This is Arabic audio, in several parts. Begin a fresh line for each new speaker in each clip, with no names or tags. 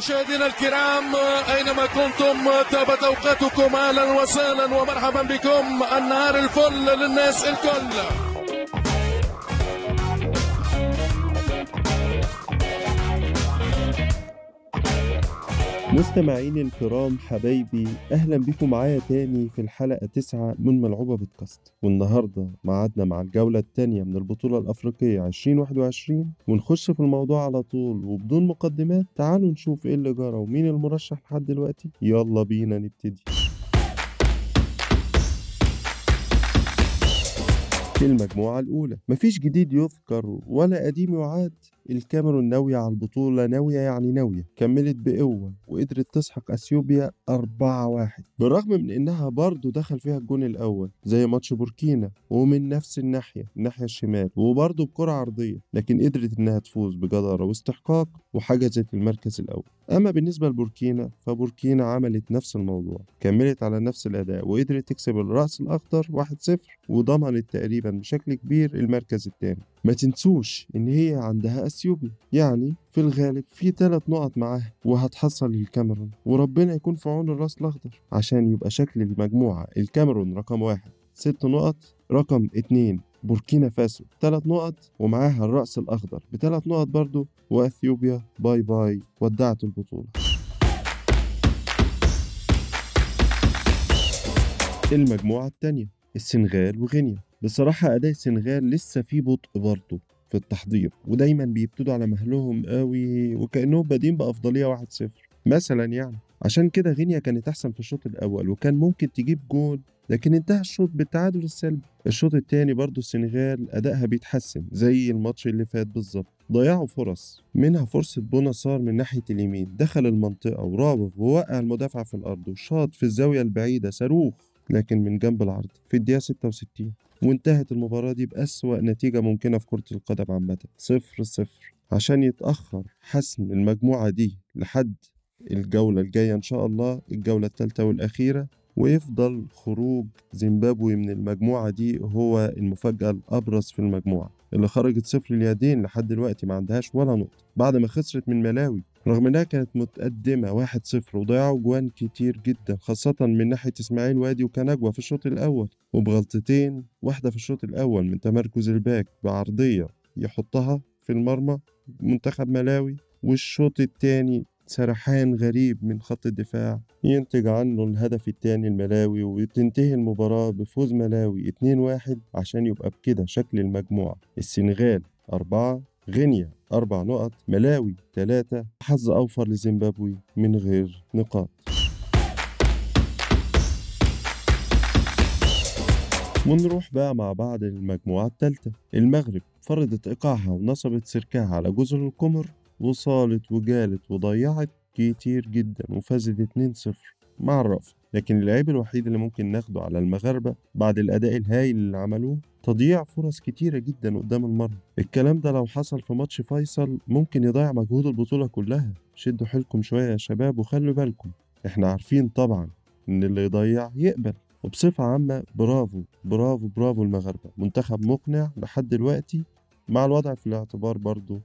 مشاهدينا الكرام أينما كنتم تابت أوقاتكم أهلا وسهلا ومرحبا بكم. النهار الفل للناس الكل.
مستمعيني الكرام حبايبي أهلا بيكم معايا تاني في الحلقة تسعة من ملعوبة بودكاست. والنهاردة معادنا مع الجولة التانية من البطولة الأفريقية 2021 ونخش في الموضوع على طول وبدون مقدمات تعالوا نشوف إيه اللي جرى ومين المرشح لحد دلوقتي. يلا بينا نبتدي. في المجموعة الأولى مفيش جديد يذكر ولا قديم يعاد الكاميرون ناوية على البطولة ناوية يعني ناوية. كملت بقوة وقدرت تسحق أثيوبيا 4-1 بالرغم من إنها برضه دخل فيها الجون الأول زي ماتش بوركينا ومن نفس الناحية الناحية الشمال وبرضه بكرة عرضية لكن قدرت إنها تفوز بجدارة واستحقاق وحجزت المركز الأول. أما بالنسبة لبوركينا فبوركينا عملت نفس الموضوع كملت على نفس الأداء وقدرت تكسب الرأس الأخضر 1-0 وضمنت تقريبا بشكل كبير المركز الثاني. ما تنسوش إن هي عندها أثيوبيا يعني في الغالب في ثلاث نقط معاها وهتحصل الكاميرون. وربنا يكون في عون الراس الأخضر. عشان يبقى شكل المجموعة الكاميرون رقم واحد. ست نقط. رقم اتنين بوركينا فاسو. ثلاث نقط ومعاها الرأس الأخضر. بثلاث نقط برضو. وأثيوبيا bye bye. ودعت البطولة. المجموعة التانية السنغال وغينيا. بصراحة أداء السنغال لسه فيه بطء برضه في التحضير ودايما بيبتدوا على مهلهم قوي وكأنهم بادين بأفضلية 1-0 مثلا يعني عشان كده غينيا كانت أحسن في الشوط الأول وكان ممكن تجيب جول لكن انتهى الشوط بالتعادل السلبي الشوط التاني برضه السنغال أدائها بيتحسن زي الماتش اللي فات بالظبط. ضيعوا فرص منها فرصة بونا صار من ناحية اليمين دخل المنطقة وراوغ ووقع المدافع في الأرض وشاط في الزاوية البعيدة صاروخ لكن من جنب العرض في الدقيقة 66 وانتهت المباراة دي بأسوأ نتيجة ممكنة في كرة القدم عامة. صفر صفر. عشان يتأخر حسم المجموعة دي لحد الجولة الجاية إن شاء الله الجولة الثالثة والأخيرة ويفضل خروج زيمبابوي من المجموعة دي هو المفاجأة الأبرز في المجموعة. اللي خرجت صفر اليدين لحد دلوقتي ما عندهاش ولا نقطة. بعد ما خسرت من ملاوي رغم إنها كانت متقدمة واحد صفر وضيعوا جوان كتير جدا خاصة من ناحية إسماعيل وادي وكنجوة في الشوط الأول. وبغلطتين واحدة في الشوط الأول من تمركز الباك بعرضية يحطها في المرمى منتخب ملاوي والشوط التاني سرحان غريب من خط الدفاع ينتج عنه الهدف التاني الملاوي وتنتهي المباراة بفوز ملاوي 2-1 عشان يبقى بكده شكل المجموعة. السنغال أربعة غينيا أربع نقط ملاوي ثلاثة حظ أوفر لزيمبابوي من غير نقاط. ونروح بقى مع بعض للمجموعة الثالثة. المغرب فرضت إيقاعها ونصبت سركها على جزر القمر وصالت وجالت وضيعت كتير جدا وفازت 2-0 مع الرفض. لكن اللعيب الوحيد اللي ممكن ناخده على المغاربة بعد الأداء الهايل اللي عملوه تضييع فرص كتيرة جدا قدام المرمى. الكلام ده لو حصل في ماتش فيصل ممكن يضيع مجهود البطولة كلها. شدوا حيلكم شوية يا شباب وخلوا بالكم. إحنا عارفين طبعا إن اللي يضيع يقبل. وبصفة عامة برافو برافو برافو المغاربة. منتخب مقنع لحد دلوقتي مع الوضع في الاعتبار برضو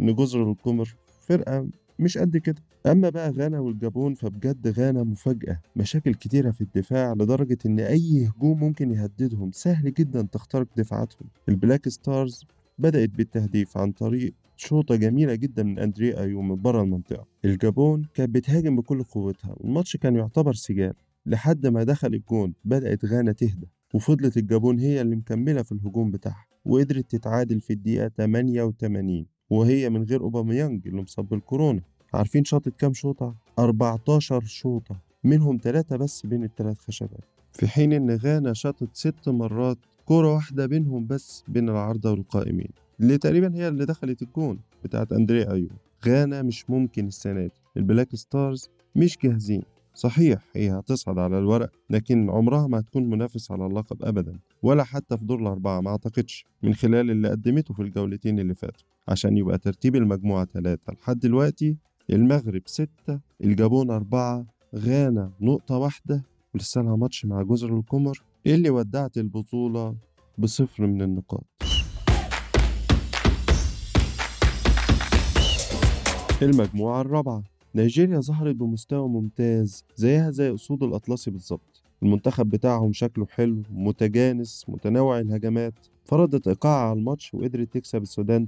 إن جزر القمر فرقة مش قد كده. أما بقى غانا والجابون فبجد غانا مفاجأة. مشاكل كتيرة في الدفاع لدرجة إن أي هجوم ممكن يهددهم. سهل جدا تخترق دفاعاتهم. ال Black Stars بدأت بالتهديف عن طريق شوطة جميلة جدا من أندريا أيو من بره المنطقة. الجابون كانت بتهاجم بكل قوتها والماتش كان يعتبر سجال. لحد ما دخل الجون بدأت غانا تهدى وفضلت الجابون هي اللي مكملة في الهجوم بتاعها وقدرت تتعادل في الدقيقة 88 وهي من غير أوباميانج اللي مصاب بالكورونا. عارفين شاطت كام شوطة؟ 14 شوطة منهم ثلاثة بس بين الثلاث خشبات. في حين إن غانا شاطت ست مرات كرة واحدة بينهم بس بين العارضة والقائمين اللي تقريبا هي اللي دخلت الجون بتاعت أندريا أيو غانا مش ممكن السنة دي. ال Black Stars مش جاهزين. صحيح هي هتصعد على الورق لكن عمرها ما هتكون منافس على اللقب أبدا ولا حتى في دور الأربعة ما أعتقدش من خلال اللي قدمته في الجولتين اللي فاتوا. عشان يبقى ترتيب المجموعة ثلاثة لحد دلوقتي المغرب ستة الجابون أربعة غانا نقطة واحدة ولسه لها ماتش مع جزر القمر اللي ودعت البطولة بصفر من النقاط. المجموعة الرابعة نيجيريا ظهرت بمستوى ممتاز زيها زي أسود الأطلسي بالظبط. المنتخب بتاعهم شكله حلو متجانس متنوع الهجمات فرضت إيقاع على الماتش وقدرت تكسب السودان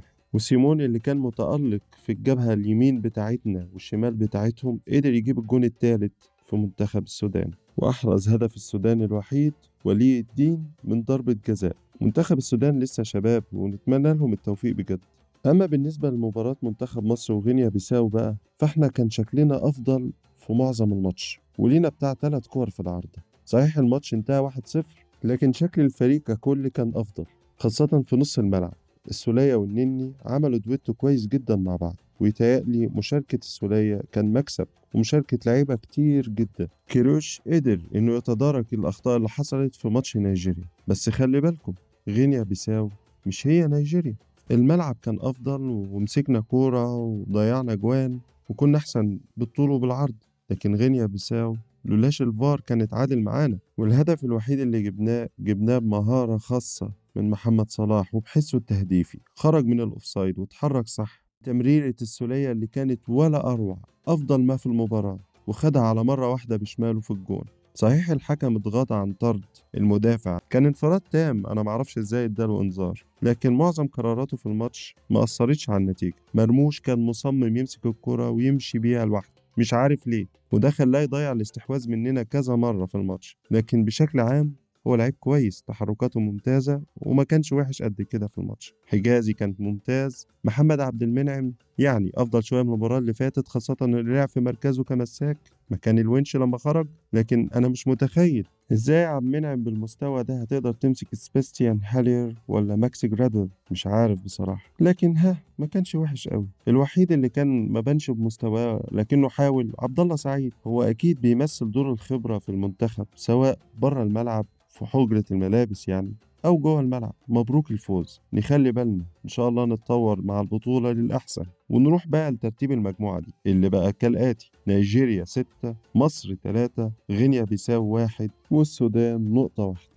3-1 وسيموني اللي كان متألق في الجبهة اليمين بتاعتنا والشمال بتاعتهم قدر يجيب الجون الثالث في منتخب السودان. وأحرز هدف السودان الوحيد ولي الدين من ضربة جزاء. منتخب السودان لسه شباب ونتمنى لهم التوفيق بجد. أما بالنسبة لمباراة منتخب مصر وغينيا بيساو بقى فإحنا كان شكلنا أفضل في معظم الماتش ولينا بتاع ثلاث كور في العارضة. صحيح الماتش انتهى 1-0 لكن شكل الفريق ككل كان أفضل خاصة في نص الملعب. السولية والنني عملوا دويتو كويس جدا مع بعض ويتهيألي مشاركة السولية كان مكسب ومشاركة لعيبة كتير جدا. كيروش قدر إنه يتدارك الأخطاء اللي حصلت في ماتش نيجيريا بس خلي بالكم غينيا بيساو مش هي نيجيريا. الملعب كان أفضل ومسكنا كورة وضيعنا جوان وكنا أحسن بالطول وبالعرض لكن غينيا بيساو لولاش الفار كان اتعادل معانا والهدف الوحيد اللي جبناه جبناه بمهارة خاصة من محمد صلاح وبحسه التهديفي. خرج من الأوفسايد واتحرك صح. تمريرة السولية اللي كانت ولا أروع أفضل ما في المباراة وخدها على مرة واحدة بشماله في الجون. صحيح الحكم اتغاضى عن طرد المدافع. كان انفراد تام أنا معرفش إزاي اداله إنذار. لكن معظم قراراته في الماتش ما أثرتش على النتيجة. مرموش كان مصمم يمسك الكرة ويمشي بيها لوحده. مش عارف ليه وده خلاه يضيع الاستحواذ مننا كذا مرة في الماتش. لكن بشكل عام هو لعيب كويس تحركاته ممتازة وما كانش وحش قد كده في الماتش. حجازي كان ممتاز محمد عبد المنعم يعني أفضل شوية من المباراة اللي فاتت خاصة إنه لعب في مركزه كمساك مكان الونش لما خرج لكن أنا مش متخيل إزاي عبد المنعم بالمستوى ده هتقدر تمسك سبيستيان هالير ولا ماكس جرادل مش عارف بصراحة. لكن ها ما كانش وحش قوي. الوحيد اللي كان ما بانش بمستواه لكنه حاول عبد الله سعيد هو أكيد بيمثل دور الخبرة في المنتخب سواء بره الملعب في حجرة الملابس يعني أو جوه الملعب. مبروك الفوز. نخلي بالنا. إن شاء الله نتطور مع البطولة للأحسن. ونروح بقى لترتيب المجموعة دي. اللي بقى كالآتي. نيجيريا ستة مصر تلاتة غينيا بيساو واحد والسودان نقطة واحدة.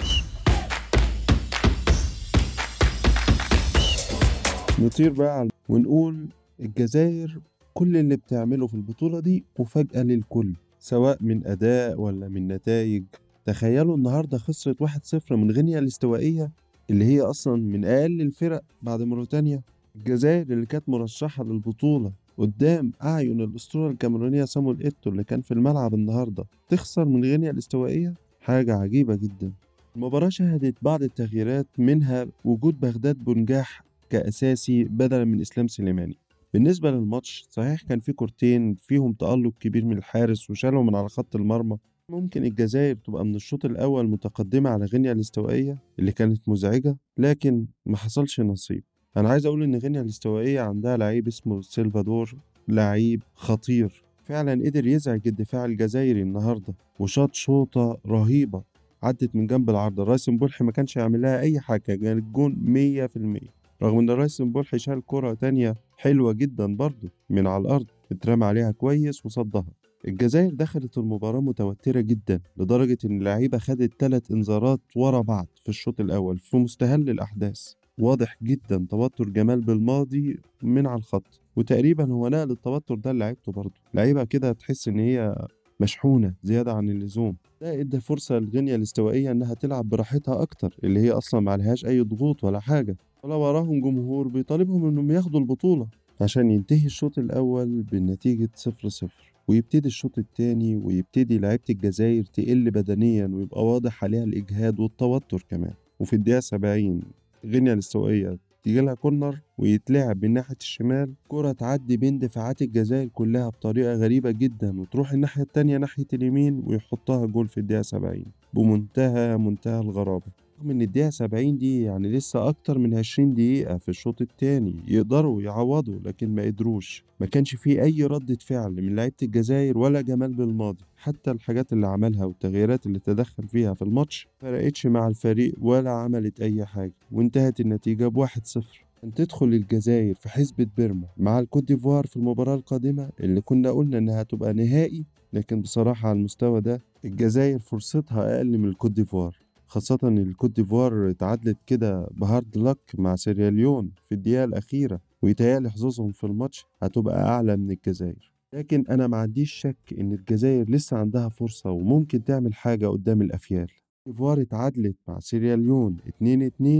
نطير بقى ونقول الجزائر كل اللي بتعمله في البطولة دي مفاجأة للكل سواء من أداء ولا من نتائج. تخيلوا النهارده خسرت 1-0 من غينيا الاستوائية اللي هي أصلا من أقل الفرق بعد موريتانيا. الجزائر اللي كانت مرشحة للبطولة قدام أعين الأسطورة الكاميرونية صامويل إيتو اللي كان في الملعب النهاردة تخسر من غينيا الاستوائية؟ حاجة عجيبة جدا. المباراة شهدت بعض التغييرات منها وجود بغداد بنجاح كأساسي بدلا من إسلام سليماني. بالنسبة للماتش صحيح كان في كورتين فيهم تألق كبير من الحارس وشالهم من على خط المرمى ممكن الجزائر تبقى من الشوط الأول متقدمة على غينيا الاستوائية اللي كانت مزعجة لكن ما حصلش نصيب. أنا عايز أقول إن غينيا الاستوائية عندها لعيب اسمه سيلفادور لعيب خطير. فعلا قدر يزعج الدفاع الجزائري النهاردة وشاط شوطة رهيبة عدت من جنب العارضة. رايسن بولحي ما كانش يعمل لها أي حاجة كان الجون مية في المية. رغم إن رايسن بولحي شال كرة تانية حلوة جدا برضه من على الأرض اترمى عليها كويس وصدها. الجزائر دخلت المباراة متوترة جدا لدرجة إن اللعيبة خدت ثلاث إنذارات ورا بعض في الشوط الأول في مستهل الأحداث. واضح جدا توتر جمال بالماضي من على الخط وتقريبا هو نقل التوتر ده لعيبته برضه. لعيبة كده تحس إن هي مشحونة زيادة عن اللزوم. ده إدى فرصة لغينيا الاستوائية إنها تلعب براحتها أكتر اللي هي أصلا معلهاش أي ضغوط ولا حاجة. ولا وراهم جمهور بيطالبهم إنهم ياخدوا البطولة عشان ينتهي الشوط الأول بالنتيجة صفر صفر. ويبتدي الشوط التاني ويبتدي لعيبة الجزائر تقل بدنيا ويبقى واضح عليها الإجهاد والتوتر كمان. وفي الدقيقة 70 غينيا الاستوائية تيجي لها كورنر ويتلعب من ناحية الشمال. كرة تعدي بين دفاعات الجزائر كلها بطريقة غريبة جدا وتروح الناحية التانية ناحية اليمين ويحطها جول في الدقيقة 70 بمنتهى منتهى الغرابة. رغم إن الدقيقة 70 دي يعني لسه أكتر من 20 دقيقة في الشوط التاني يقدروا يعوضوا لكن ما قدروش. ما كانش فيه أي ردة فعل من لعيبة الجزائر ولا جمال بالماضي. حتى الحاجات اللي عملها والتغييرات اللي تدخل فيها في الماتش فرقتش مع الفريق ولا عملت أي حاجة وانتهت النتيجة بواحد صفر. أن تدخل الجزائر في حسبة بيرما مع الكوت ديفوار في المباراة القادمة اللي كنا قلنا إنها تبقى نهائي لكن بصراحة على المستوى ده الجزائر فرصتها أقل من الكوت ديفوار. خاصة إن الكوت ديفوار اتعادلت كده ب hard luck مع سيراليون في الدقيقة الأخيرة ويتهيألي حظوظهم في الماتش هتبقى أعلى من الجزائر. لكن أنا ما عنديش شك إن الجزائر لسه عندها فرصة وممكن تعمل حاجة قدام الأفيال. إيفوار اتعادلت مع سيراليون 2-2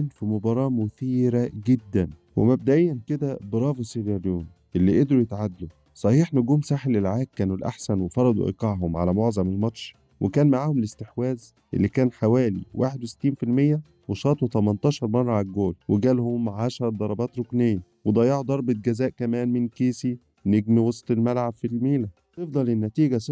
في مباراة مثيرة جدا ومبدئيا كده برافو سيراليون اللي قدروا يتعادلوا. صحيح نجوم ساحل العاج كانوا الأحسن وفرضوا إيقاعهم على معظم الماتش وكان معاهم الاستحواذ اللي كان حوالي 61% وشاطوا 18 مرة على الجول وجالهم 10 ضربات ركنية وضيعوا ضربة جزاء كمان من كيسي نجم وسط الملعب في الميلان. تفضل النتيجة 0-0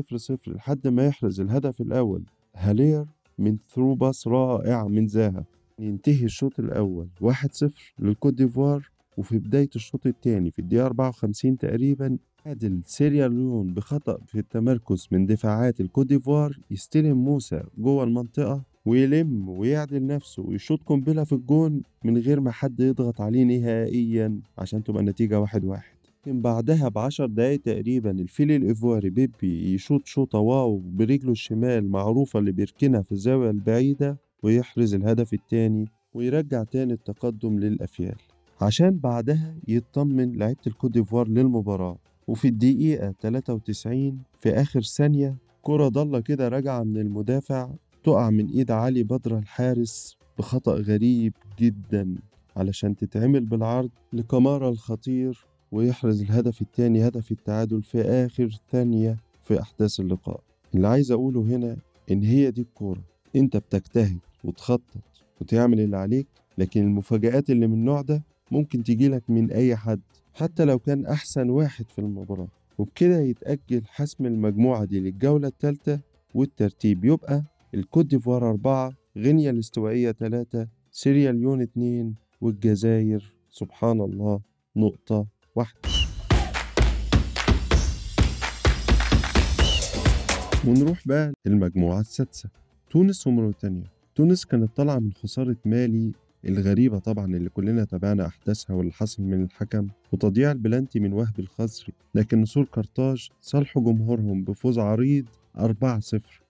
لحد ما يحرز الهدف الأول هالير من through pass رائع من زاها. ينتهي الشوط الأول 1-0 للكوت ديفوار وفي بداية الشوط الثاني في الدقيقة 54 تقريبا عادل سيراليون بخطأ في التمركز من دفاعات الكوت ديفوار يستلم موسى جوه المنطقة ويلم ويعدل نفسه ويشوط قنبلة في الجون من غير ما حد يضغط عليه نهائيا عشان تبقى النتيجة واحد واحد. لكن بعدها بعشر دقايق تقريبا الفيل الإيفواري بيبي يشوط شوطة wow برجله الشمال معروفة اللي بيركنها في الزاوية البعيدة ويحرز الهدف التاني ويرجع تاني التقدم للأفيال. عشان بعدها يطمن لعيبة الكوت ديفوار للمباراة. وفي الدقيقة 93 في آخر ثانية كرة ضلة كده راجعة من المدافع تقع من إيد علي بدر الحارس بخطأ غريب جدا علشان تتعمل بالعرض لكمارا الخطير ويحرز الهدف التاني هدف التعادل في آخر ثانية في أحداث اللقاء. اللي عايز أقوله هنا إن هي دي الكورة. أنت بتجتهد وتخطط وتعمل اللي عليك لكن المفاجآت اللي من النوع ده ممكن تجيلك من أي حد حتى لو كان أحسن واحد في المباراة. وبكده يتأجل حسم المجموعة دي للجولة الثالثة والترتيب. يبقى الكوت ديفوار أربعة غينيا الاستوائية ثلاثة سيراليون اتنين والجزائر سبحان الله نقطة واحدة. ونروح بقى للمجموعة السادسة تونس وموريتانيا. تونس كانت طالعة من خسارة مالي الغريبة طبعا اللي كلنا تابعنا أحداثها واللي حصل من الحكم وتضييع البلانتي من وهب الخزري لكن نسور قرطاج صالحوا جمهورهم بفوز عريض 4-0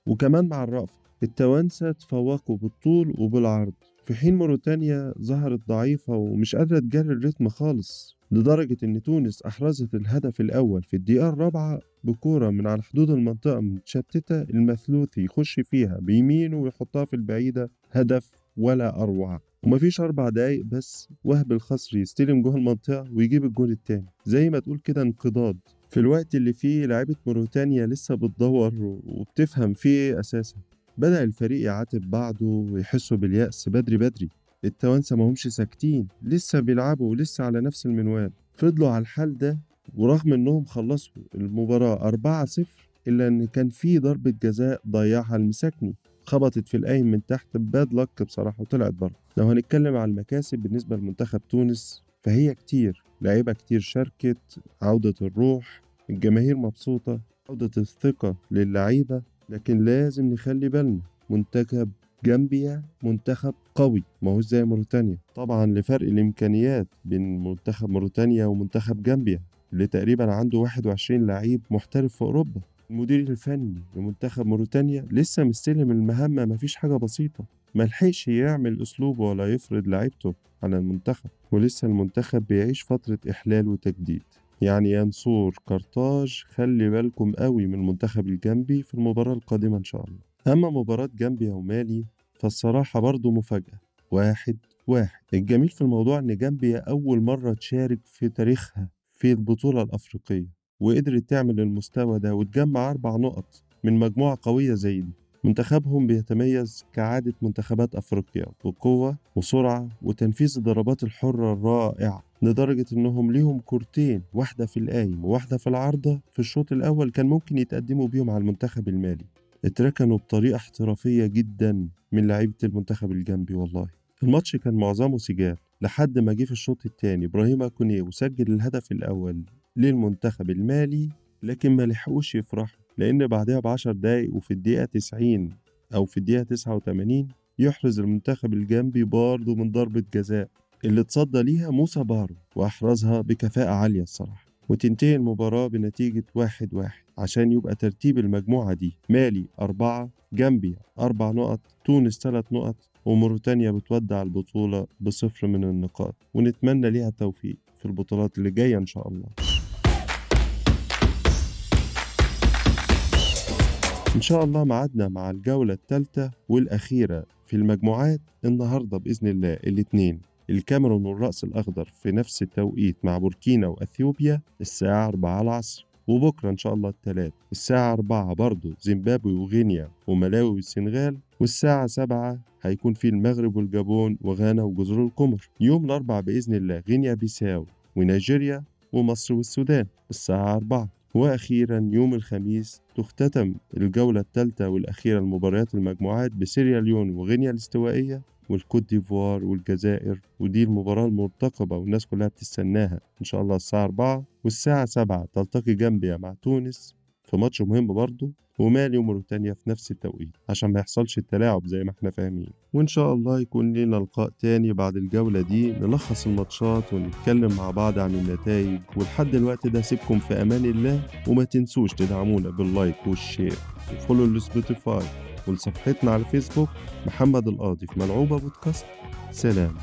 وكمان مع الرأفة التوانسة تفوقوا بالطول وبالعرض. في حين موريتانيا ظهرت ضعيفة ومش قادرة تجاري الريتم خالص لدرجة إن تونس أحرزت الهدف الأول في الدقيقة الرابعة بكورة من على حدود المنطقة متشتتة المثلوثي يخش فيها بيمينه ويحطها في البعيدة هدف ولا أروع. ومفيش أربع دقايق بس وهب الخصري يستلم جوه المنطقة ويجيب الجول التاني. زي ما تقول كده انقضاض. في الوقت اللي فيه لعيبة موريتانيا لسه بتدور وبتفهم فيه إيه أساسا. بدأ الفريق يعاتب بعضه ويحسوا باليأس بدري بدري. التوانسة ماهمش ساكتين. لسه بيلعبوا ولسه على نفس المنوال. فضلوا على الحال ده ورغم إنهم خلصوا المباراة 4-0 إلا إن كان في ضربة جزاء ضيعها المساكني. خبطت في القايم من تحت باد لك بصراحة وطلعت بره. لو هنتكلم على المكاسب بالنسبة لمنتخب تونس فهي كتير لعيبة كتير شاركت عودة الروح الجماهير مبسوطة عودة الثقة للعيبة لكن لازم نخلي بالنا منتخب جامبيا منتخب قوي ما هوش زي موريتانيا. طبعا لفرق الإمكانيات بين منتخب موريتانيا ومنتخب جامبيا اللي تقريبا عنده 21 لعيب محترف في أوروبا. المدير الفني لمنتخب موريتانيا لسه مستلم المهمة مفيش حاجة بسيطة. ملحقش يعمل أسلوبه ولا يفرض لعيبته على المنتخب ولسه المنتخب بيعيش فترة إحلال وتجديد. يعني يا نصور قرطاج خلي بالكم قوي من المنتخب الجنبي في المباراة القادمة إن شاء الله. أما مباراة جامبيا ومالي فالصراحة برضو مفاجأة. واحد واحد. الجميل في الموضوع إن جامبيا أول مرة تشارك في تاريخها في البطولة الأفريقية. وقدرت تعمل المستوى ده وتجمع أربع نقط من مجموعة قوية زي دي. منتخبهم بيتميز كعادة منتخبات أفريقيا بقوة وسرعة وتنفيذ الضربات الحرة الرائعة لدرجة إنهم ليهم كورتين واحدة في القايم وواحدة في العارضة في الشوط الأول كان ممكن يتقدموا بيهم على المنتخب المالي. اتركنوا بطريقة احترافية جدا من لعيبة المنتخب الجنبي والله. الماتش كان معظمه سجال لحد ما جه في الشوط الثاني إبراهيم أكونيه وسجل الهدف الأول للمنتخب المالي لكن ما لحقوش يفرحوا لأن بعدها بعشر دقايق وفي الدقيقة 90 أو في الدقيقة 89 يحرز المنتخب الجنبي برضه من ضربة جزاء. اللي اتصدى ليها موسى بارو وأحرزها بكفاءة عالية الصراحة. وتنتهي المباراة بنتيجة واحد واحد عشان يبقى ترتيب المجموعة دي. مالي أربعة جامبيا أربع نقط تونس ثلاث نقط وموريتانيا بتودع البطولة بصفر من النقاط. ونتمنى ليها التوفيق في البطولات اللي جاية إن شاء الله. إن شاء الله معادنا مع الجولة الثالثة والأخيرة في المجموعات النهاردة بإذن الله الاثنين الكاميرون والرأس الأخضر في نفس التوقيت مع بوركينا وأثيوبيا الساعة 4 العصر. وبكرة إن شاء الله الثلاث. الساعة 4 برضه زيمبابوي وغينيا وملاوي والسنغال والساعة 7 هيكون في المغرب والجابون وغانا وجزر القمر. يوم الأربعاء بإذن الله غينيا بيساو ونيجيريا ومصر والسودان الساعة 4 وأخيرا يوم الخميس تختتم الجولة الثالثة والأخيرة لمباريات المجموعات بسيرياليون وغينيا الاستوائية والكوت ديفوار والجزائر ودي المباراة المرتقبة والناس كلها بتستناها. إن شاء الله الساعة 4 والساعة 7 تلتقي جامبيا مع تونس. في ماتش مهم برضه ومالي وموريتانيا في نفس التوقيت عشان ما يحصلش التلاعب زي ما إحنا فاهمين. وإن شاء الله يكون لنا لقاء تاني بعد الجولة دي نلخص الماتشات ونتكلم مع بعض عن النتائج. ولحد الوقت ده سيبكم في أمان الله وما تنسوش تدعمونا بال like وال share. وفولو السبوتيفاي ولصفحتنا على فيسبوك محمد القاضي في ملعوبة بودكاست. سلام.